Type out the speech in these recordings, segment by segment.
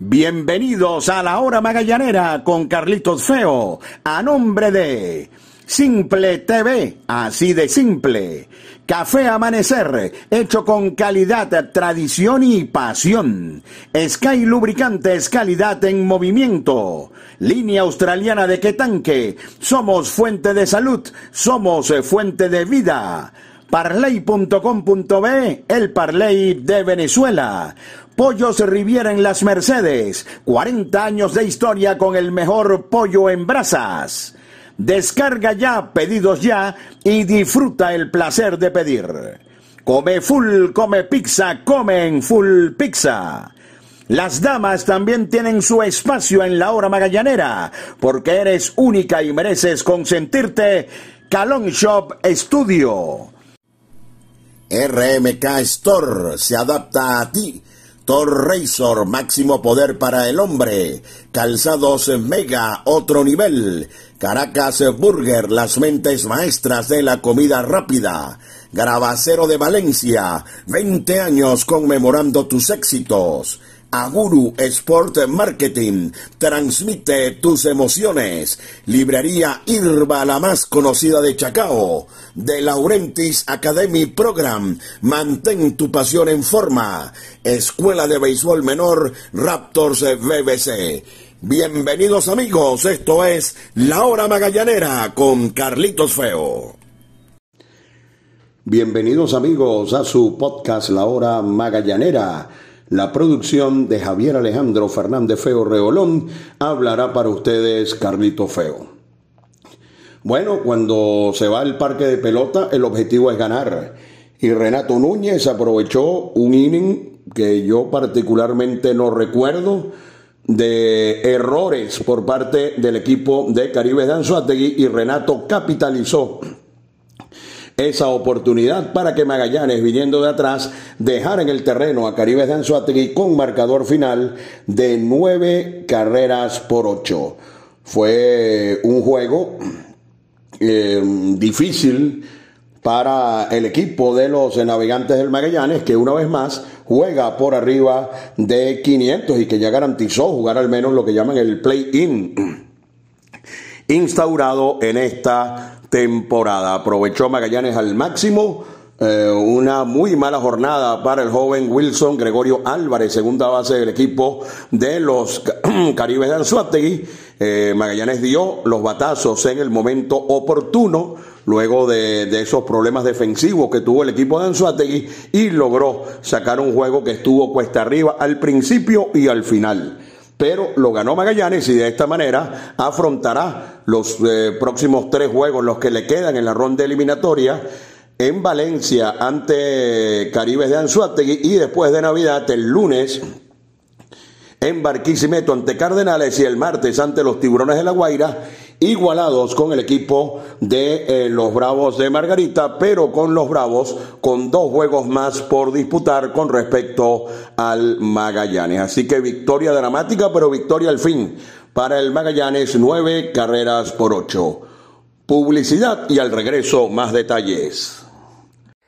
Bienvenidos a la hora magallanera con Carlitos Feo, a nombre de Simple TV, así de simple. Café Amanecer, hecho con calidad, tradición y pasión. Sky Lubricantes, calidad en movimiento. Línea australiana de Quetanque, somos fuente de salud, somos fuente de vida. Parley.com.be, el Parley de Venezuela. Pollos Riviera en Las Mercedes. 40 años de historia con el mejor pollo en brasas. Descarga ya, pedidos ya y disfruta el placer de pedir. Come full, come pizza, comen full pizza. Las damas también tienen su espacio en la hora magallanera, porque eres única y mereces consentirte. Calon Shop Studio. RMK Store se adapta a ti Thor Razor, máximo poder para el hombre. Calzados Mega, otro nivel. Caracas Burger, las mentes maestras de la comida rápida. Grabacero de Valencia, 20 años conmemorando tus éxitos. Aguru Sport Marketing transmite tus emociones. Librería Irba, la más conocida de Chacao. De Laurentis Academy Program. Mantén tu pasión en forma. Escuela de Béisbol Menor Raptors BBC. Bienvenidos amigos, esto es La Hora Magallanera con Carlitos Feo. Bienvenidos amigos a su podcast La Hora Magallanera la producción de Javier Alejandro Fernández Feo Reolón hablará para ustedes Carlito Feo. Bueno, cuando se va al parque de pelota, el objetivo es ganar. Y Renato Núñez aprovechó un inning que yo particularmente no recuerdo de errores por parte del equipo de Caribe de Anzuategui y Renato capitalizó esa oportunidad para que Magallanes, viniendo de atrás, dejara en el terreno a Caribes de Anzuategui con marcador final de nueve carreras por ocho. Fue un juego eh, difícil para el equipo de los navegantes del Magallanes, que una vez más juega por arriba de 500 y que ya garantizó jugar al menos lo que llaman el play-in instaurado en esta temporada. Aprovechó Magallanes al máximo. Eh, una muy mala jornada para el joven Wilson Gregorio Álvarez, segunda base del equipo de los Caribes de Anzuategui. Eh, Magallanes dio los batazos en el momento oportuno, luego de, de, esos problemas defensivos que tuvo el equipo de Anzuategui, y logró sacar un juego que estuvo cuesta arriba al principio y al final pero lo ganó Magallanes y de esta manera afrontará los eh, próximos tres juegos, los que le quedan en la ronda eliminatoria, en Valencia ante Caribes de Anzuategui y después de Navidad el lunes en Barquisimeto ante Cardenales y el martes ante los Tiburones de la Guaira igualados con el equipo de eh, los Bravos de Margarita, pero con los Bravos con dos juegos más por disputar con respecto al Magallanes. Así que victoria dramática, pero victoria al fin para el Magallanes, nueve carreras por ocho. Publicidad y al regreso más detalles.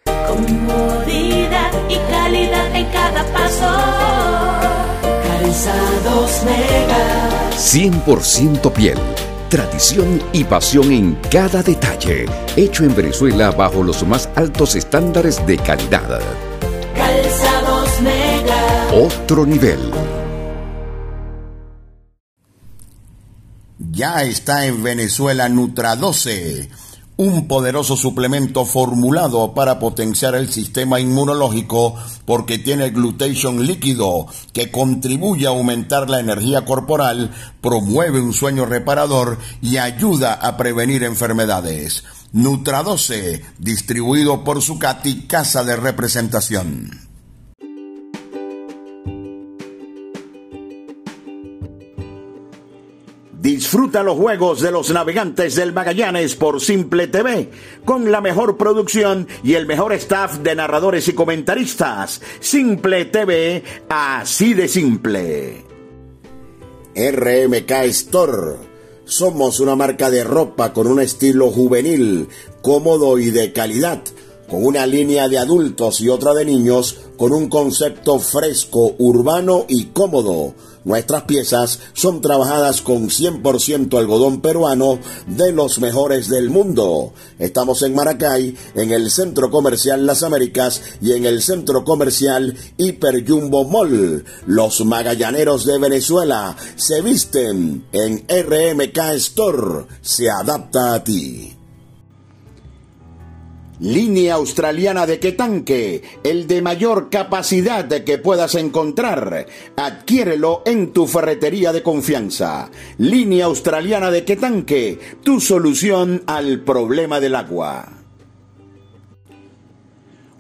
Comodidad y calidad en cada paso. Calzados Mega. 100% piel tradición y pasión en cada detalle, hecho en Venezuela bajo los más altos estándares de calidad. Calzados Mega. Otro nivel. Ya está en Venezuela Nutra 12 un poderoso suplemento formulado para potenciar el sistema inmunológico porque tiene glutation líquido que contribuye a aumentar la energía corporal, promueve un sueño reparador y ayuda a prevenir enfermedades. Nutra 12, distribuido por Sucati Casa de Representación. Disfruta los juegos de los navegantes del Magallanes por Simple TV, con la mejor producción y el mejor staff de narradores y comentaristas. Simple TV, así de simple. RMK Store. Somos una marca de ropa con un estilo juvenil, cómodo y de calidad con una línea de adultos y otra de niños, con un concepto fresco, urbano y cómodo. Nuestras piezas son trabajadas con 100% algodón peruano de los mejores del mundo. Estamos en Maracay, en el Centro Comercial Las Américas y en el Centro Comercial Hiper Jumbo Mall. Los magallaneros de Venezuela se visten en RMK Store. Se adapta a ti. Línea australiana de Quetanque, el de mayor capacidad que puedas encontrar. Adquiérelo en tu ferretería de confianza. Línea australiana de Quetanque, tu solución al problema del agua.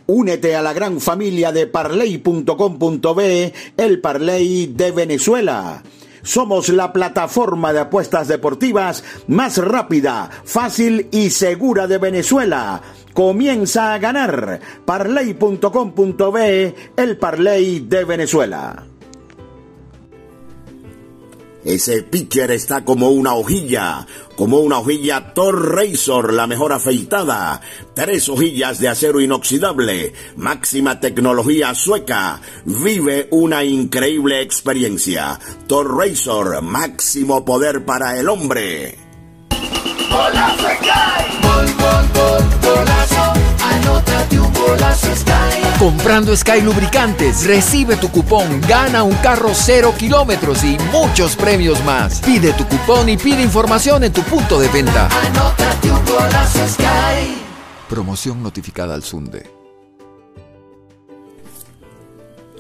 Únete a la gran familia de parley.com.be, el Parley de Venezuela. Somos la plataforma de apuestas deportivas más rápida, fácil y segura de Venezuela comienza a ganar. Parley.com.be, el Parley de Venezuela. Ese pitcher está como una hojilla, como una hojilla Thor Razor, la mejor afeitada. Tres hojillas de acero inoxidable, máxima tecnología sueca. Vive una increíble experiencia. Thor Razor, máximo poder para el hombre. Bola Sky. Gol, gol, gol, golazo. Anótate un golazo Sky. Comprando Sky Lubricantes, recibe tu cupón, gana un carro cero kilómetros y muchos premios más. Pide tu cupón y pide información en tu punto de venta. Anótate un golazo Sky. Promoción notificada al Sunde.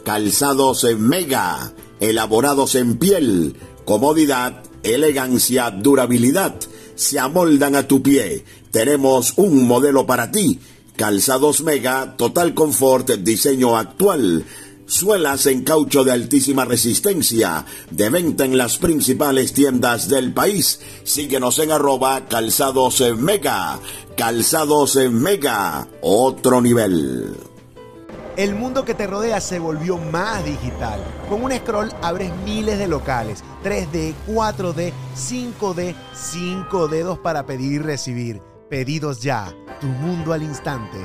Calzados en mega, elaborados en piel, comodidad, elegancia, durabilidad se amoldan a tu pie. Tenemos un modelo para ti. Calzados Mega, total confort, diseño actual. Suelas en caucho de altísima resistencia, de venta en las principales tiendas del país. Síguenos en arroba calzados mega. Calzados mega, otro nivel. El mundo que te rodea se volvió más digital. Con un scroll abres miles de locales, 3D, 4D, 5D, 5 dedos para pedir y recibir. Pedidos ya, tu mundo al instante.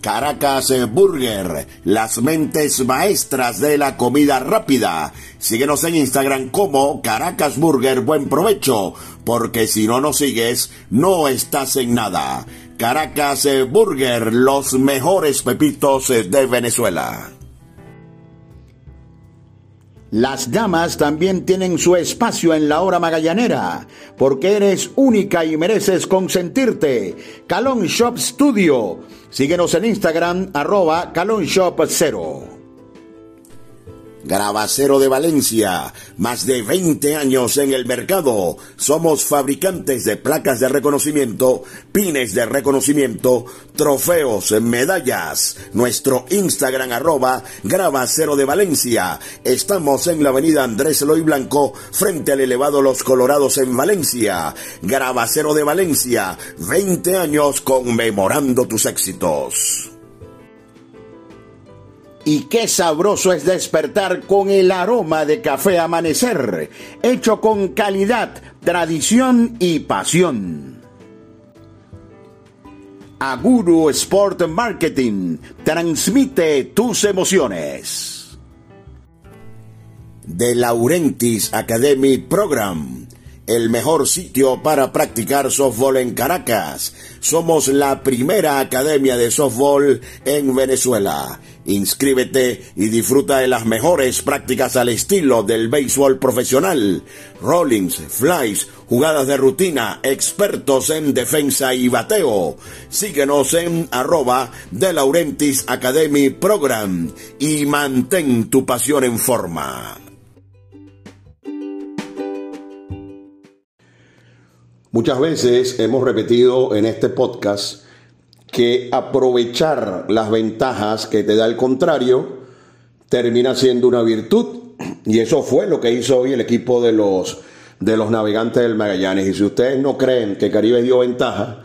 Caracas Burger, las mentes maestras de la comida rápida. Síguenos en Instagram como Caracas Burger Buen Provecho, porque si no nos sigues, no estás en nada. Caracas Burger, los mejores pepitos de Venezuela. Las damas también tienen su espacio en la hora magallanera, porque eres única y mereces consentirte. Calon Shop Studio. Síguenos en Instagram, arroba calonshop0. Grabacero de Valencia, más de 20 años en el mercado. Somos fabricantes de placas de reconocimiento, pines de reconocimiento, trofeos, medallas. Nuestro Instagram arroba Grabacero de Valencia. Estamos en la avenida Andrés Eloy Blanco, frente al elevado Los Colorados en Valencia. Grabacero de Valencia, 20 años conmemorando tus éxitos. Y qué sabroso es despertar con el aroma de café amanecer, hecho con calidad, tradición y pasión. Aguru Sport Marketing transmite tus emociones. De Laurentis Academy Program, el mejor sitio para practicar softball en Caracas. Somos la primera academia de softball en Venezuela. Inscríbete y disfruta de las mejores prácticas al estilo del béisbol profesional. Rollings, flies, jugadas de rutina, expertos en defensa y bateo. Síguenos en arroba de Laurentis Academy Program y mantén tu pasión en forma. Muchas veces hemos repetido en este podcast que aprovechar las ventajas que te da el contrario termina siendo una virtud. Y eso fue lo que hizo hoy el equipo de los, de los navegantes del Magallanes. Y si ustedes no creen que Caribe dio ventaja,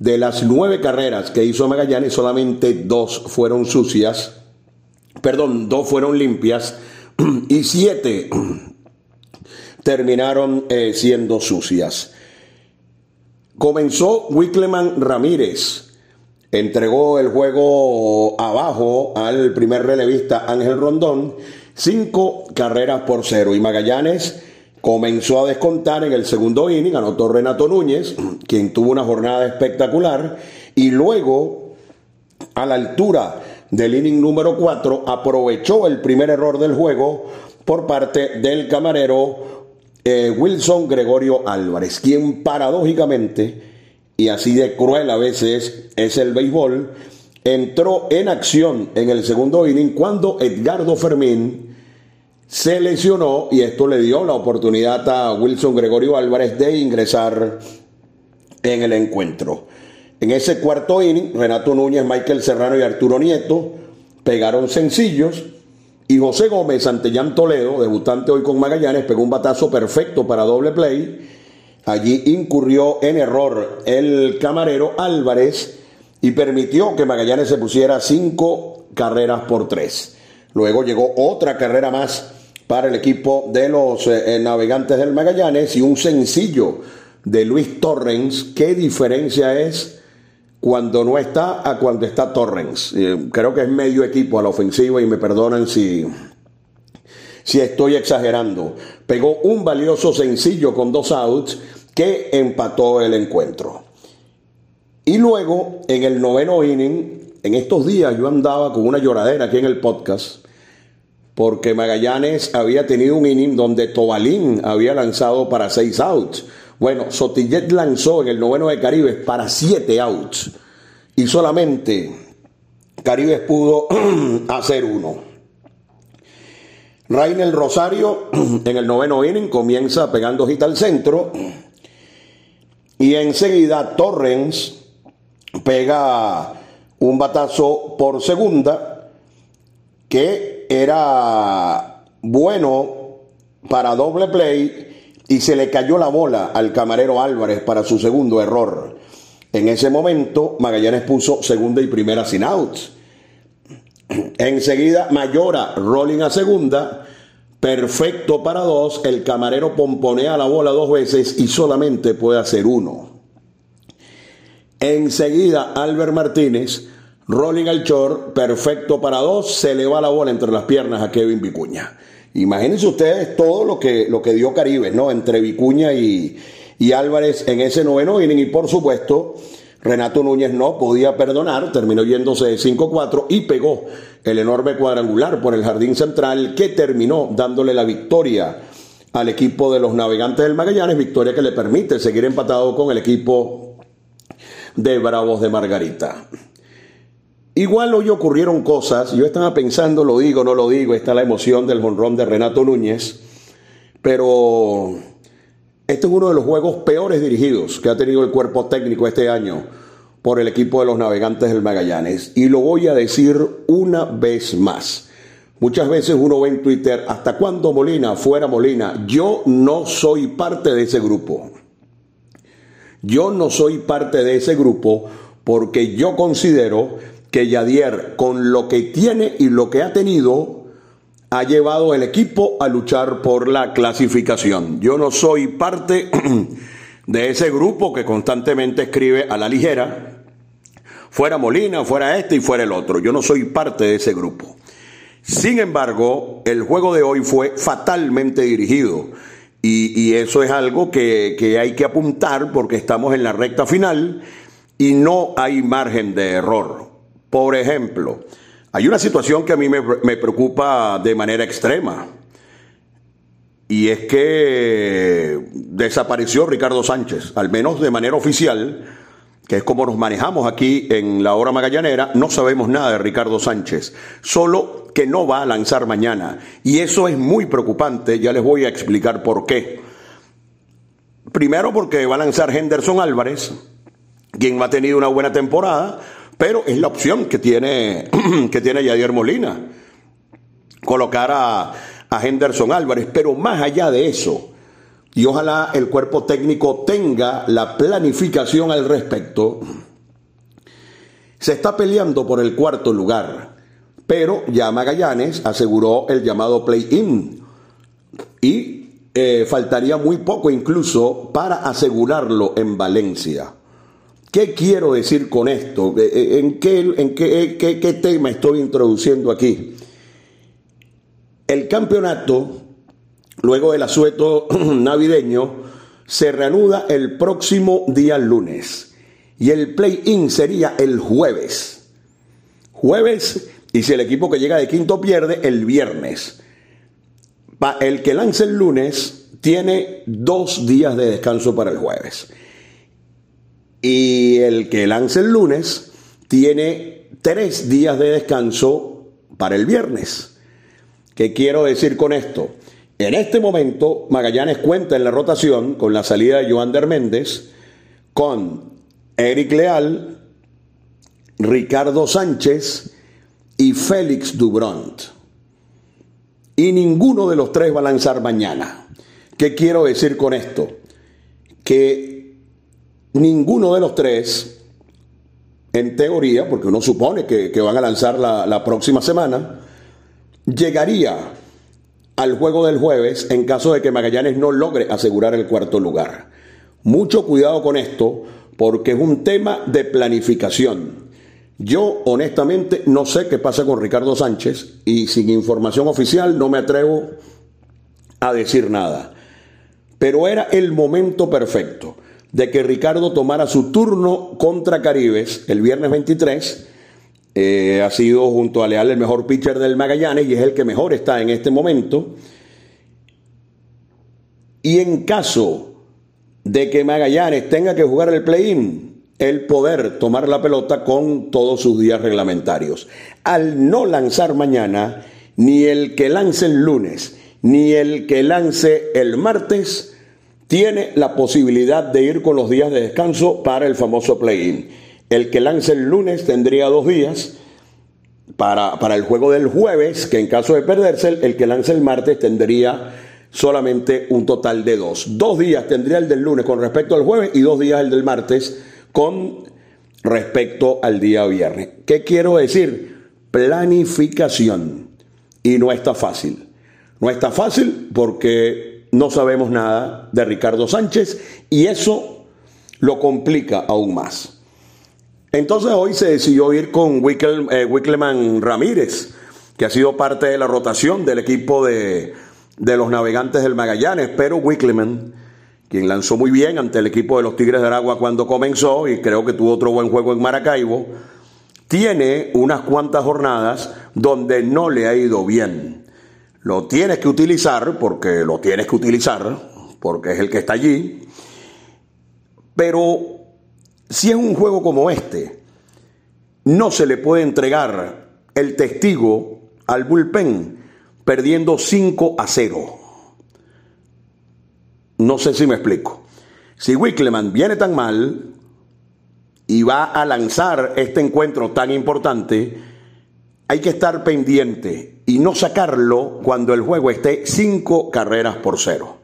de las nueve carreras que hizo Magallanes, solamente dos fueron sucias, perdón, dos fueron limpias y siete terminaron eh, siendo sucias. Comenzó Wickleman Ramírez. Entregó el juego abajo al primer relevista Ángel Rondón. Cinco carreras por cero. Y Magallanes comenzó a descontar en el segundo inning. Anotó Renato Núñez, quien tuvo una jornada espectacular. Y luego, a la altura del inning número 4, aprovechó el primer error del juego por parte del camarero eh, Wilson Gregorio Álvarez, quien paradójicamente, y así de cruel a veces es el béisbol, entró en acción en el segundo inning cuando Edgardo Fermín se lesionó y esto le dio la oportunidad a Wilson Gregorio Álvarez de ingresar en el encuentro. En ese cuarto inning, Renato Núñez, Michael Serrano y Arturo Nieto pegaron sencillos y José Gómez ante Jan Toledo, debutante hoy con Magallanes, pegó un batazo perfecto para doble play. Allí incurrió en error el camarero Álvarez y permitió que Magallanes se pusiera cinco carreras por tres. Luego llegó otra carrera más para el equipo de los eh, navegantes del Magallanes y un sencillo de Luis Torrens. ¿Qué diferencia es? Cuando no está a cuando está Torrens. Eh, creo que es medio equipo a la ofensiva y me perdonan si, si estoy exagerando. Pegó un valioso sencillo con dos outs que empató el encuentro. Y luego, en el noveno inning, en estos días yo andaba con una lloradera aquí en el podcast, porque Magallanes había tenido un inning donde Tobalín había lanzado para seis outs. Bueno, Sotillet lanzó en el noveno de Caribe para siete outs y solamente Caribes pudo hacer uno. Rainer Rosario en el noveno inning comienza pegando hit al centro y enseguida Torrens pega un batazo por segunda que era bueno para doble play y se le cayó la bola al camarero Álvarez para su segundo error. En ese momento Magallanes puso segunda y primera sin outs. Enseguida Mayora, rolling a segunda, perfecto para dos, el camarero pomponea la bola dos veces y solamente puede hacer uno. Enseguida Albert Martínez, rolling al short, perfecto para dos, se le va la bola entre las piernas a Kevin Vicuña. Imagínense ustedes todo lo que, lo que dio Caribe, ¿no? Entre Vicuña y, y Álvarez en ese noveno inning. Y por supuesto, Renato Núñez no podía perdonar, terminó yéndose de 5-4 y pegó el enorme cuadrangular por el jardín central que terminó dándole la victoria al equipo de los navegantes del Magallanes, victoria que le permite seguir empatado con el equipo de Bravos de Margarita. Igual hoy ocurrieron cosas, yo estaba pensando, lo digo, no lo digo, está la emoción del jonrón de Renato Núñez, pero este es uno de los juegos peores dirigidos que ha tenido el cuerpo técnico este año por el equipo de los navegantes del Magallanes. Y lo voy a decir una vez más. Muchas veces uno ve en Twitter, ¿hasta cuándo Molina? Fuera Molina. Yo no soy parte de ese grupo. Yo no soy parte de ese grupo porque yo considero que Yadier, con lo que tiene y lo que ha tenido, ha llevado el equipo a luchar por la clasificación. Yo no soy parte de ese grupo que constantemente escribe a la ligera, fuera Molina, fuera este y fuera el otro. Yo no soy parte de ese grupo. Sin embargo, el juego de hoy fue fatalmente dirigido. Y, eso es algo que, que hay que apuntar porque estamos en la recta final y no hay margen de error. Por ejemplo, hay una situación que a mí me, preocupa de manera extrema. Y es que desapareció Ricardo Sánchez, al menos de manera oficial, que es como nos manejamos aquí en la hora magallanera, no sabemos nada de Ricardo Sánchez, solo que no va a lanzar mañana. Y eso es muy preocupante, ya les voy a explicar por qué. Primero porque va a lanzar Henderson Álvarez, quien ha tenido una buena temporada, pero es la opción que tiene, que tiene Yadier Molina. Colocar a, a Henderson Álvarez. Pero más allá de eso, y ojalá el cuerpo técnico tenga la planificación al respecto, se está peleando por el cuarto lugar. Pero ya Magallanes aseguró el llamado play-in. Y eh, faltaría muy poco incluso para asegurarlo en Valencia. ¿Qué quiero decir con esto? Eh, eh, ¿En qué, en qué, qué, qué tema estoy introduciendo aquí? El campeonato, luego del asueto navideño, se reanuda el próximo día lunes y el play-in sería el jueves. Jueves, y si el equipo que llega de quinto pierde, el viernes. El que lance el lunes tiene dos días de descanso para el jueves. Y el que lance el lunes tiene tres días de descanso para el viernes. ¿Qué quiero decir con esto? En este momento, Magallanes cuenta en la rotación con la salida de Joander Méndez, con Eric Leal, Ricardo Sánchez y Félix Dubront. Y ninguno de los tres va a lanzar mañana. ¿Qué quiero decir con esto? Que ninguno de los tres, en teoría, porque uno supone que, van a lanzar la, la próxima semana, llegaría al juego del jueves en caso de que Magallanes no logre asegurar el cuarto lugar. Mucho cuidado con esto porque es un tema de planificación. Yo honestamente no sé qué pasa con Ricardo Sánchez y sin información oficial no me atrevo a decir nada. Pero era el momento perfecto de que Ricardo tomara su turno contra Caribes el viernes 23. Eh, ha sido junto a Leal el mejor pitcher del Magallanes y es el que mejor está en este momento. Y en caso de que Magallanes tenga que jugar el play-in, el poder tomar la pelota con todos sus días reglamentarios. Al no lanzar mañana, ni el que lance el lunes, ni el que lance el martes, tiene la posibilidad de ir con los días de descanso para el famoso play-in. El que lance el lunes tendría dos días para, para, el juego del jueves, que en caso de perderse, el que lance el martes tendría solamente un total de dos. Dos días tendría el del lunes con respecto al jueves y dos días el del martes con respecto al día viernes. ¿Qué quiero decir? Planificación. Y no está fácil. No está fácil porque no sabemos nada de Ricardo Sánchez y eso lo complica aún más. Entonces hoy se decidió ir con Wickel, eh, Wickleman Ramírez, que ha sido parte de la rotación del equipo de, de los navegantes del Magallanes, pero Wickleman quien lanzó muy bien ante el equipo de los Tigres de Aragua cuando comenzó y creo que tuvo otro buen juego en Maracaibo, tiene unas cuantas jornadas donde no le ha ido bien. Lo tienes que utilizar porque lo tienes que utilizar, porque es el que está allí, pero si es un juego como este, no se le puede entregar el testigo al bullpen perdiendo 5 a 0. No sé si me explico. Si Wickleman viene tan mal y va a lanzar este encuentro tan importante, hay que estar pendiente y no sacarlo cuando el juego esté cinco carreras por cero.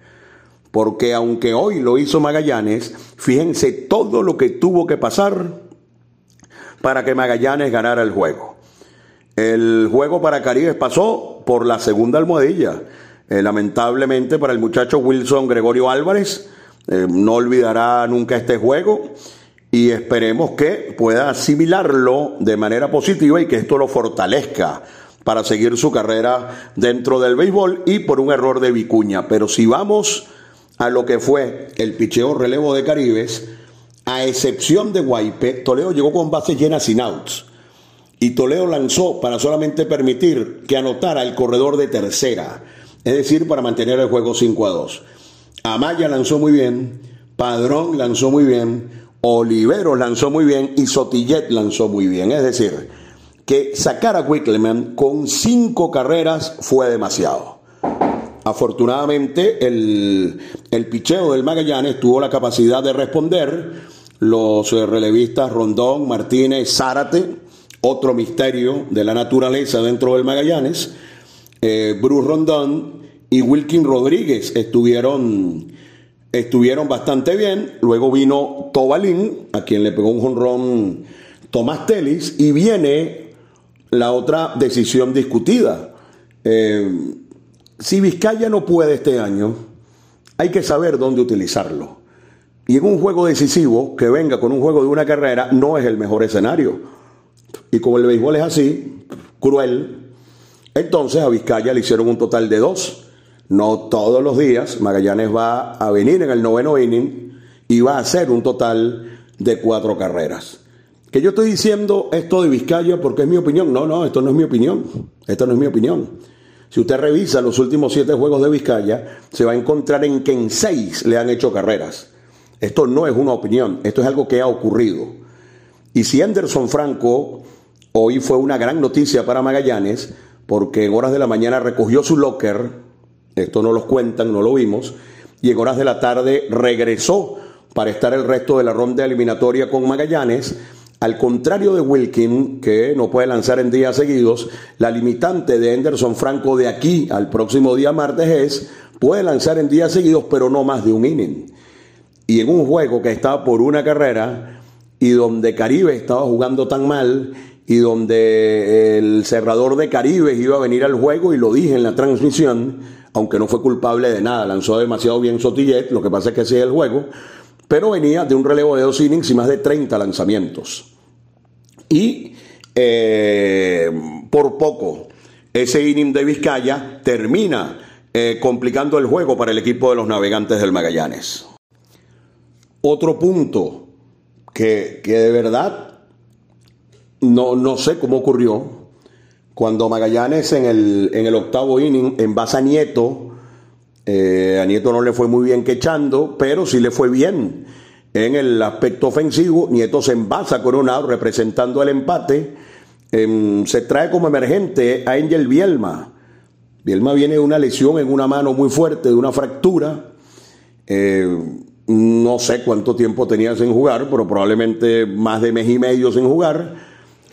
Porque aunque hoy lo hizo Magallanes, fíjense todo lo que tuvo que pasar para que Magallanes ganara el juego. El juego para Caribe pasó por la segunda almohadilla. Eh, lamentablemente para el muchacho Wilson Gregorio Álvarez, eh, no olvidará nunca este juego y esperemos que pueda asimilarlo de manera positiva y que esto lo fortalezca para seguir su carrera dentro del béisbol y por un error de Vicuña. Pero si vamos a lo que fue el picheo relevo de Caribes, a excepción de Guaype, Toledo llegó con bases llenas sin outs. Y Toledo lanzó para solamente permitir que anotara el corredor de tercera es decir, para mantener el juego 5 a 2. Amaya lanzó muy bien, Padrón lanzó muy bien, Olivero lanzó muy bien y Sotillet lanzó muy bien. Es decir, que sacar a Wickleman con cinco carreras fue demasiado. Afortunadamente, el, el picheo del Magallanes tuvo la capacidad de responder. Los eh, relevistas Rondón, Martínez, Zárate, otro misterio de la naturaleza dentro del Magallanes, eh, Bruce Rondón y Wilkin Rodríguez estuvieron, estuvieron bastante bien. Luego vino Tobalín, a quien le pegó un jonrón Tomás Telis, y viene la otra decisión discutida. Eh, si Vizcaya no puede este año, hay que saber dónde utilizarlo. Y en un juego decisivo, que venga con un juego de una carrera, no es el mejor escenario. Y como el béisbol es así, cruel, entonces a Vizcaya le hicieron un total de dos. No todos los días Magallanes va a venir en el noveno inning y va a hacer un total de cuatro carreras. Que yo estoy diciendo esto de Vizcaya porque es mi opinión. No, no, esto no es mi opinión. Esto no es mi opinión. Si usted revisa los últimos siete juegos de Vizcaya, se va a encontrar en que en seis le han hecho carreras. Esto no es una opinión, esto es algo que ha ocurrido. Y si Anderson Franco hoy fue una gran noticia para Magallanes, porque en horas de la mañana recogió su locker, esto no los cuentan, no lo vimos, y en horas de la tarde regresó para estar el resto de la ronda eliminatoria con Magallanes, al contrario de Wilkin, que no puede lanzar en días seguidos, la limitante de Anderson Franco de aquí al próximo día martes es, puede lanzar en días seguidos, pero no más de un inning. Y en un juego que estaba por una carrera y donde Caribe estaba jugando tan mal y donde el cerrador de Caribe iba a venir al juego y lo dije en la transmisión, aunque no fue culpable de nada, lanzó demasiado bien Sotillet, lo que pasa es que es el juego, pero venía de un relevo de dos innings y más de 30 lanzamientos. Y eh, por poco, ese inning de Vizcaya termina eh, complicando el juego para el equipo de los navegantes del Magallanes. Otro punto que, que de verdad no, no sé cómo ocurrió, cuando Magallanes en el, en el octavo inning envasa a Nieto, eh, a Nieto no le fue muy bien quechando, pero sí le fue bien en el aspecto ofensivo. Nieto se envasa out representando el empate. Em, se trae como emergente a Angel Bielma. Bielma viene de una lesión en una mano muy fuerte, de una fractura. Eh, no sé cuánto tiempo tenía sin jugar, pero probablemente más de mes y medio sin jugar.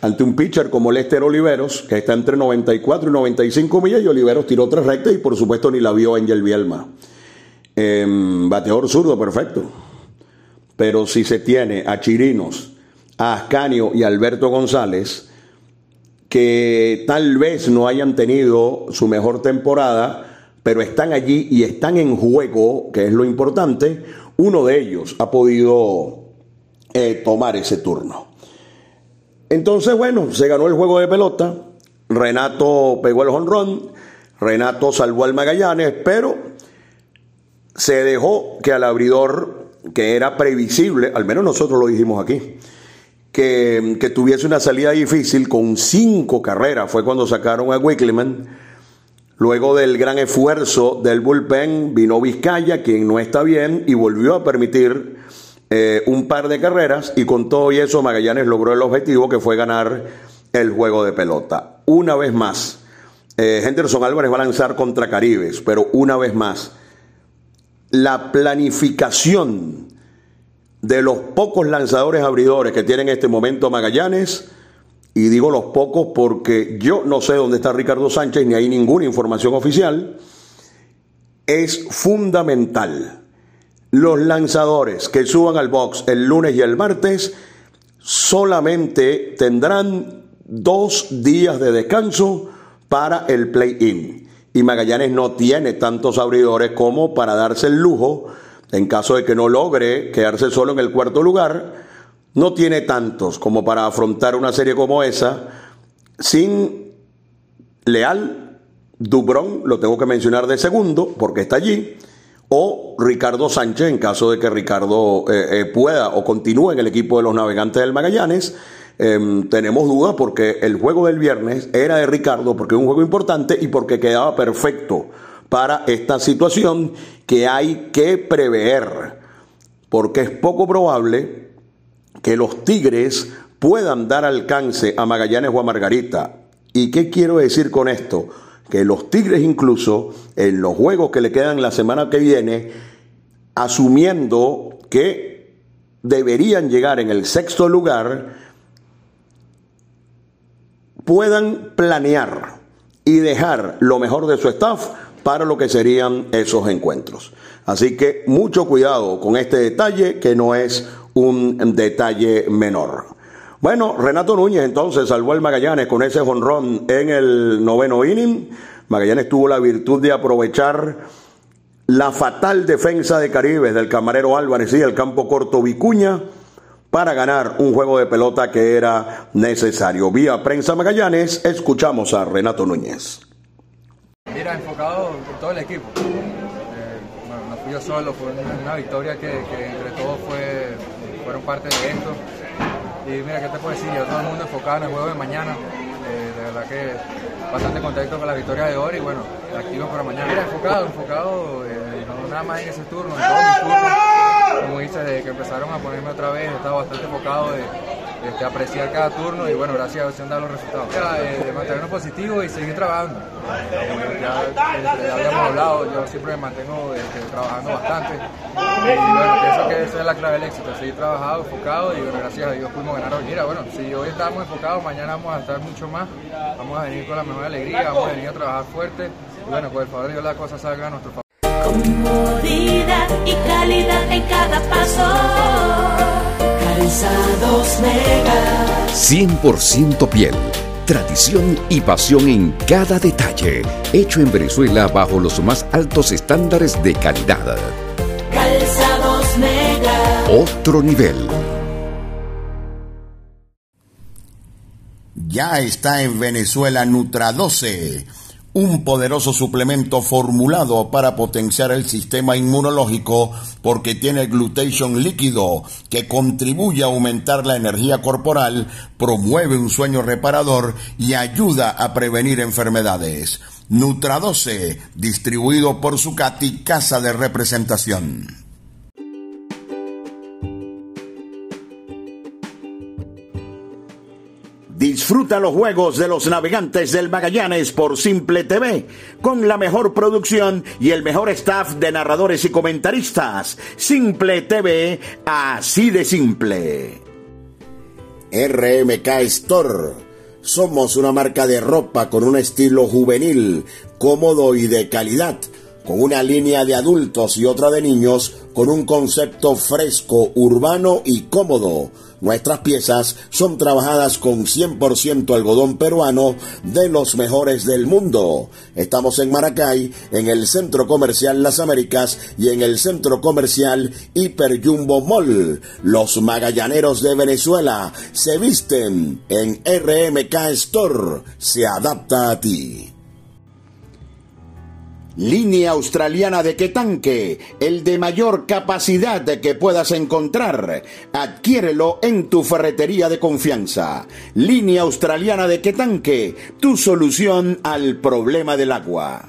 Ante un pitcher como Lester Oliveros, que está entre 94 y 95 millas, y Oliveros tiró tres rectas y por supuesto ni la vio Angel Bielma. Em, bateador zurdo, perfecto. Pero si se tiene a Chirinos, a Ascanio y a Alberto González, que tal vez no hayan tenido su mejor temporada, pero están allí y están en juego, que es lo importante, uno de ellos ha podido eh, tomar ese turno. Entonces, bueno, se ganó el juego de pelota, Renato pegó el jonrón, Renato salvó al Magallanes, pero se dejó que al abridor, que era previsible, al menos nosotros lo dijimos aquí, que, que tuviese una salida difícil con cinco carreras, fue cuando sacaron a Wickleman. Luego del gran esfuerzo del bullpen, vino Vizcaya, quien no está bien, y volvió a permitir eh, un par de carreras, y con todo y eso Magallanes logró el objetivo que fue ganar el juego de pelota. Una vez más, eh, Henderson Álvarez va a lanzar contra Caribes, pero una vez más, la planificación de los pocos lanzadores abridores que tiene en este momento Magallanes, y digo los pocos porque yo no sé dónde está Ricardo Sánchez ni hay ninguna información oficial, es fundamental. Los lanzadores que suban al box el lunes y el martes solamente tendrán dos días de descanso para el play-in. Y Magallanes no tiene tantos abridores como para darse el lujo, en caso de que no logre quedarse solo en el cuarto lugar, no tiene tantos como para afrontar una serie como esa sin Leal, Dubrón, lo tengo que mencionar de segundo porque está allí, o Ricardo Sánchez en caso de que Ricardo eh, eh, pueda o continúe en el equipo de los navegantes del Magallanes. Em, tenemos dudas porque el juego del viernes era de Ricardo porque es un juego importante y porque quedaba perfecto para esta situación que hay que prever porque es poco probable que los Tigres puedan dar alcance a Magallanes o a Margarita. ¿Y qué quiero decir con esto? Que los Tigres incluso en los juegos que le quedan la semana que viene, asumiendo que deberían llegar en el sexto lugar, puedan planear y dejar lo mejor de su staff para lo que serían esos encuentros. Así que mucho cuidado con este detalle que no es un detalle menor. Bueno, Renato Núñez entonces salvó al Magallanes con ese jonrón en el noveno inning. Magallanes tuvo la virtud de aprovechar la fatal defensa de Caribe del camarero Álvarez y el campo corto Vicuña para ganar un juego de pelota que era necesario. Vía Prensa Magallanes, escuchamos a Renato Núñez. Mira, enfocado en todo el equipo. Eh, bueno, no fui yo solo, fue una, victoria que, entre todos fue, fueron parte de esto. Y mira, ¿qué te puedo decir? Yo todo el mundo enfocado en el juego de mañana. Eh, de verdad que bastante contento con la victoria de hoy y bueno, activo para mañana. Mira, enfocado, enfocado, no nada más en ese turno, en todos mis turnos como dices, desde que empezaron a ponerme otra vez, he estado bastante enfocado de, de apreciar cada turno y bueno, gracias a Dios se han dado los resultados. Eh, mantenernos positivos y seguir trabajando. Eh, ya, habíamos hablado, yo siempre me mantengo este, trabajando bastante y bueno, pienso que esa es la clave del éxito, seguir trabajado, enfocado y bueno, gracias a Dios pudimos ganar hoy. Mira, bueno, si hoy estamos enfocados, mañana vamos a estar mucho más, vamos a venir con la mejor alegría, vamos a venir a trabajar fuerte y bueno, con el favor de Dios las cosas salgan a nuestro favor. Comodidad y calidad en cada paso. Calzados Mega. 100% piel. Tradición y pasión en cada detalle. Hecho en Venezuela bajo los más altos estándares de calidad. Calzados Mega. Otro nivel. Ya está en Venezuela Nutra 12 un poderoso suplemento formulado para potenciar el sistema inmunológico porque tiene glutation líquido que contribuye a aumentar la energía corporal, promueve un sueño reparador y ayuda a prevenir enfermedades. Nutra 12, distribuido por Sucati Casa de Representación. Disfruta los juegos de los navegantes del Magallanes por Simple TV, con la mejor producción y el mejor staff de narradores y comentaristas. Simple TV, así de simple. RMK Store. Somos una marca de ropa con un estilo juvenil, cómodo y de calidad, con una línea de adultos y otra de niños, con un concepto fresco, urbano y cómodo Nuestras piezas son trabajadas con 100% algodón peruano de los mejores del mundo. Estamos en Maracay, en el Centro Comercial Las Américas y en el Centro Comercial Hiper Jumbo Mall. Los magallaneros de Venezuela se visten en RMK Store. Se adapta a ti. Línea australiana de Quetanque, el de mayor capacidad que puedas encontrar. Adquiérelo en tu ferretería de confianza. Línea australiana de Quetanque, tu solución al problema del agua.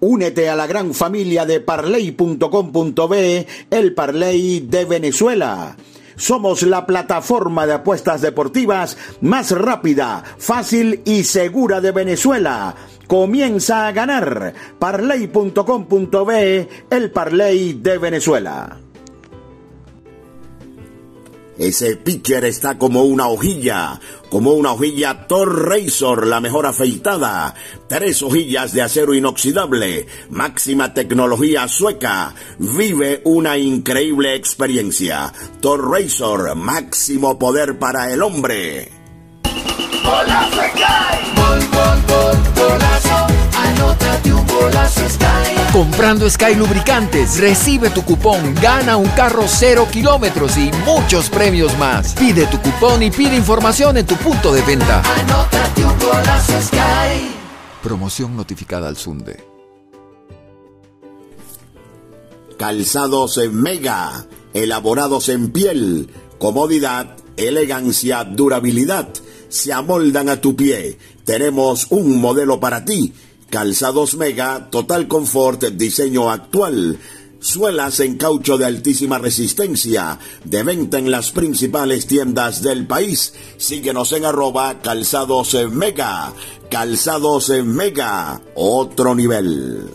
Únete a la gran familia de parley.com.be, el Parley de Venezuela. Somos la plataforma de apuestas deportivas más rápida, fácil y segura de Venezuela comienza a ganar. Parley.com.be, el Parley de Venezuela. Ese pitcher está como una hojilla, como una hojilla Thor Razor, la mejor afeitada. Tres hojillas de acero inoxidable, máxima tecnología sueca. Vive una increíble experiencia. Thor Razor, máximo poder para el hombre. Golazo. Comprando Sky Lubricantes, recibe tu cupón, gana un carro cero kilómetros y muchos premios más. Pide tu cupón y pide información en tu punto de venta. Anótate un golazo Sky. Promoción notificada al Sunde. Calzados en Mega, elaborados en piel, comodidad, elegancia, durabilidad, se amoldan a tu pie. Tenemos un modelo para ti. Calzados Mega, total confort, diseño actual. Suelas en caucho de altísima resistencia, de venta en las principales tiendas del país. Síguenos en arroba calzados mega. Calzados mega, otro nivel.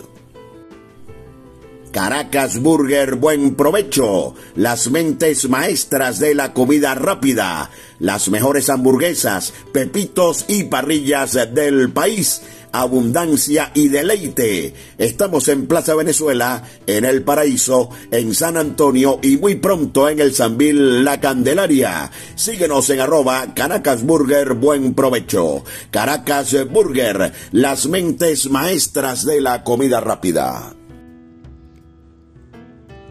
Caracas Burger Buen Provecho, las mentes maestras de la comida rápida, las mejores hamburguesas, pepitos y parrillas del país. Abundancia y deleite. Estamos en Plaza Venezuela, en El Paraíso, en San Antonio y muy pronto en el Sanvil La Candelaria. Síguenos en arroba Caracas Burger, buen provecho. Caracas Burger, las mentes maestras de la comida rápida.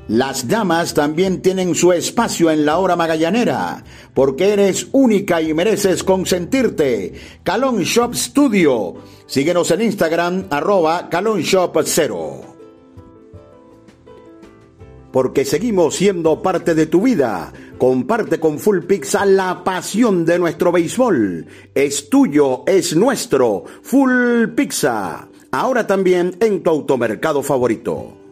Las damas también tienen su espacio en la hora magallanera, porque eres única y mereces consentirte. Calon Shop Studio. Síguenos en Instagram, arroba Calon Shop 0. Porque seguimos siendo parte de tu vida. Comparte con Full Pizza la pasión de nuestro béisbol. Es tuyo, es nuestro. Full Pizza. Ahora también en tu automercado favorito.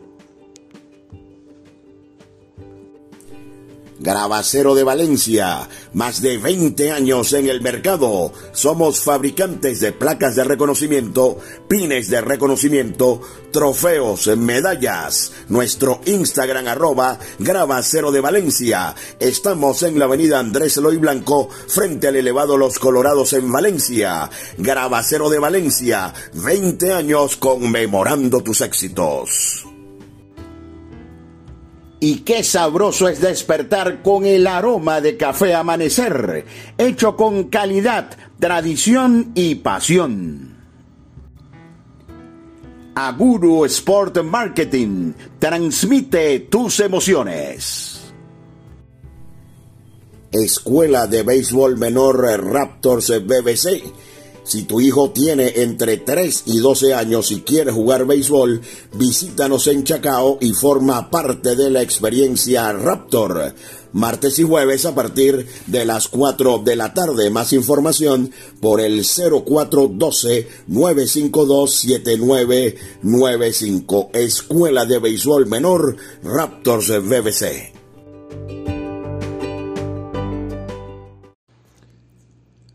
Gravacero de Valencia, más de 20 años en el mercado. Somos fabricantes de placas de reconocimiento, pines de reconocimiento, trofeos, medallas. Nuestro Instagram arroba Gravacero de Valencia. Estamos en la avenida Andrés Eloy Blanco, frente al elevado Los Colorados en Valencia. Gravacero de Valencia, 20 años conmemorando tus éxitos. Y qué sabroso es despertar con el aroma de café amanecer, hecho con calidad, tradición y pasión. Aguru Sport Marketing transmite tus emociones. Escuela de Béisbol Menor Raptors BBC si tu hijo tiene entre 3 y 12 años y quiere jugar béisbol, visítanos en Chacao y forma parte de la experiencia Raptor. Martes y jueves a partir de las 4 de la tarde. Más información por el 0412-952-7995. Escuela de Béisbol Menor Raptors BBC.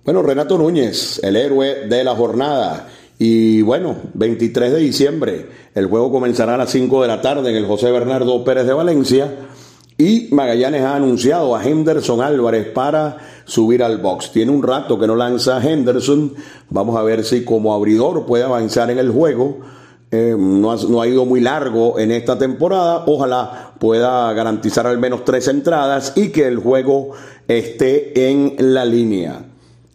Bueno, Renato Núñez, el héroe de la jornada. Y bueno, 23 de diciembre, el juego comenzará a las 5 de la tarde en el José Bernardo Pérez de Valencia. Y Magallanes ha anunciado a Henderson Álvarez para subir al box. Tiene un rato que no lanza Henderson. Vamos a ver si como abridor puede avanzar en el juego. Eh, no, no, ha, ido muy largo en esta temporada. Ojalá pueda garantizar al menos tres entradas y que el juego esté en la línea.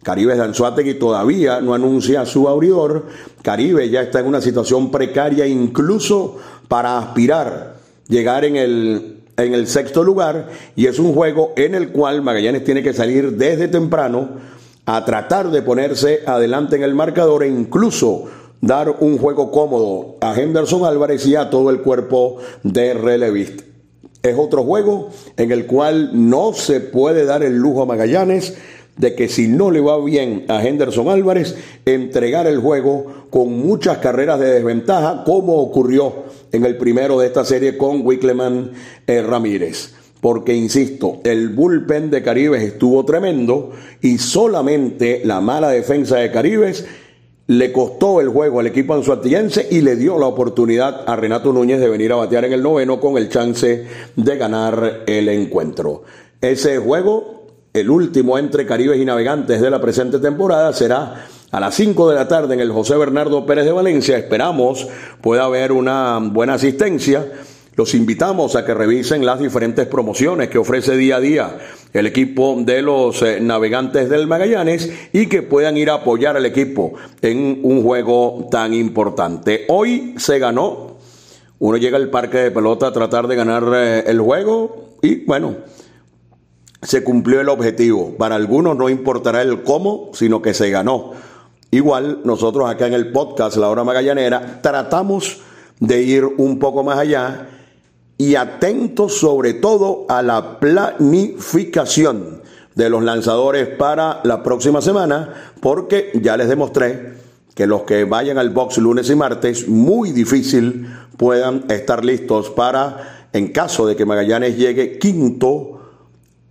Caribe Danzuategui todavía no anuncia su abridor. Caribe ya está en una situación precaria incluso para aspirar llegar en el, en el sexto lugar y es un juego en el cual Magallanes tiene que salir desde temprano a tratar de ponerse adelante en el marcador e incluso dar un juego cómodo a Henderson Álvarez y a todo el cuerpo de relevista. Es otro juego en el cual no se puede dar el lujo a Magallanes de que si no le va bien a Henderson Álvarez, entregar el juego con muchas carreras de desventaja, como ocurrió en el primero de esta serie con Wickleman eh, Ramírez. Porque, insisto, el bullpen de Caribes estuvo tremendo y solamente la mala defensa de Caribes le costó el juego al equipo anzuatillense y le dio la oportunidad a Renato Núñez de venir a batear en el noveno con el chance de ganar el encuentro. Ese juego el último entre Caribes y Navegantes de la presente temporada será a las 5 de la tarde en el José Bernardo Pérez de Valencia. Esperamos pueda haber una buena asistencia. Los invitamos a que revisen las diferentes promociones que ofrece día a día el equipo de los eh, navegantes del Magallanes y que puedan ir a apoyar al equipo en un juego tan importante. Hoy se ganó. Uno llega al parque de pelota a tratar de ganar eh, el juego y bueno, se cumplió el objetivo. Para algunos no importará el cómo, sino que se ganó. Igual nosotros acá en el podcast La Hora Magallanera tratamos de ir un poco más allá y atentos sobre todo a la planificación de los lanzadores para la próxima semana, porque ya les demostré que los que vayan al box lunes y martes, muy difícil puedan estar listos para, en caso de que Magallanes llegue quinto,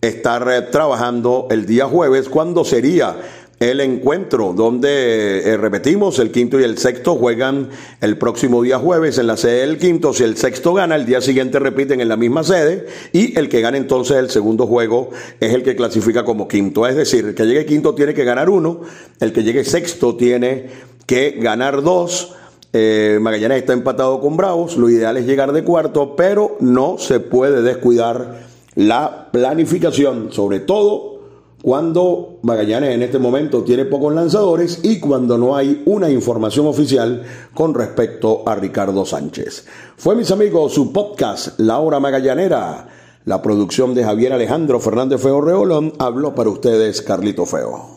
estar eh, trabajando el día jueves, cuando sería el encuentro donde eh, repetimos el quinto y el sexto juegan el próximo día jueves en la sede del quinto si el sexto gana el día siguiente repiten en la misma sede y el que gane entonces el segundo juego es el que clasifica como quinto es decir el que llegue quinto tiene que ganar uno el que llegue sexto tiene que ganar dos. Eh, Magallanes está empatado con Bravos, lo ideal es llegar de cuarto, pero no se puede descuidar la planificación, sobre todo cuando Magallanes en este momento tiene pocos lanzadores y cuando no hay una información oficial con respecto a Ricardo Sánchez. Fue mis amigos su podcast La Hora Magallanera. La producción de Javier Alejandro Fernández Feo Reolón habló para ustedes Carlito Feo.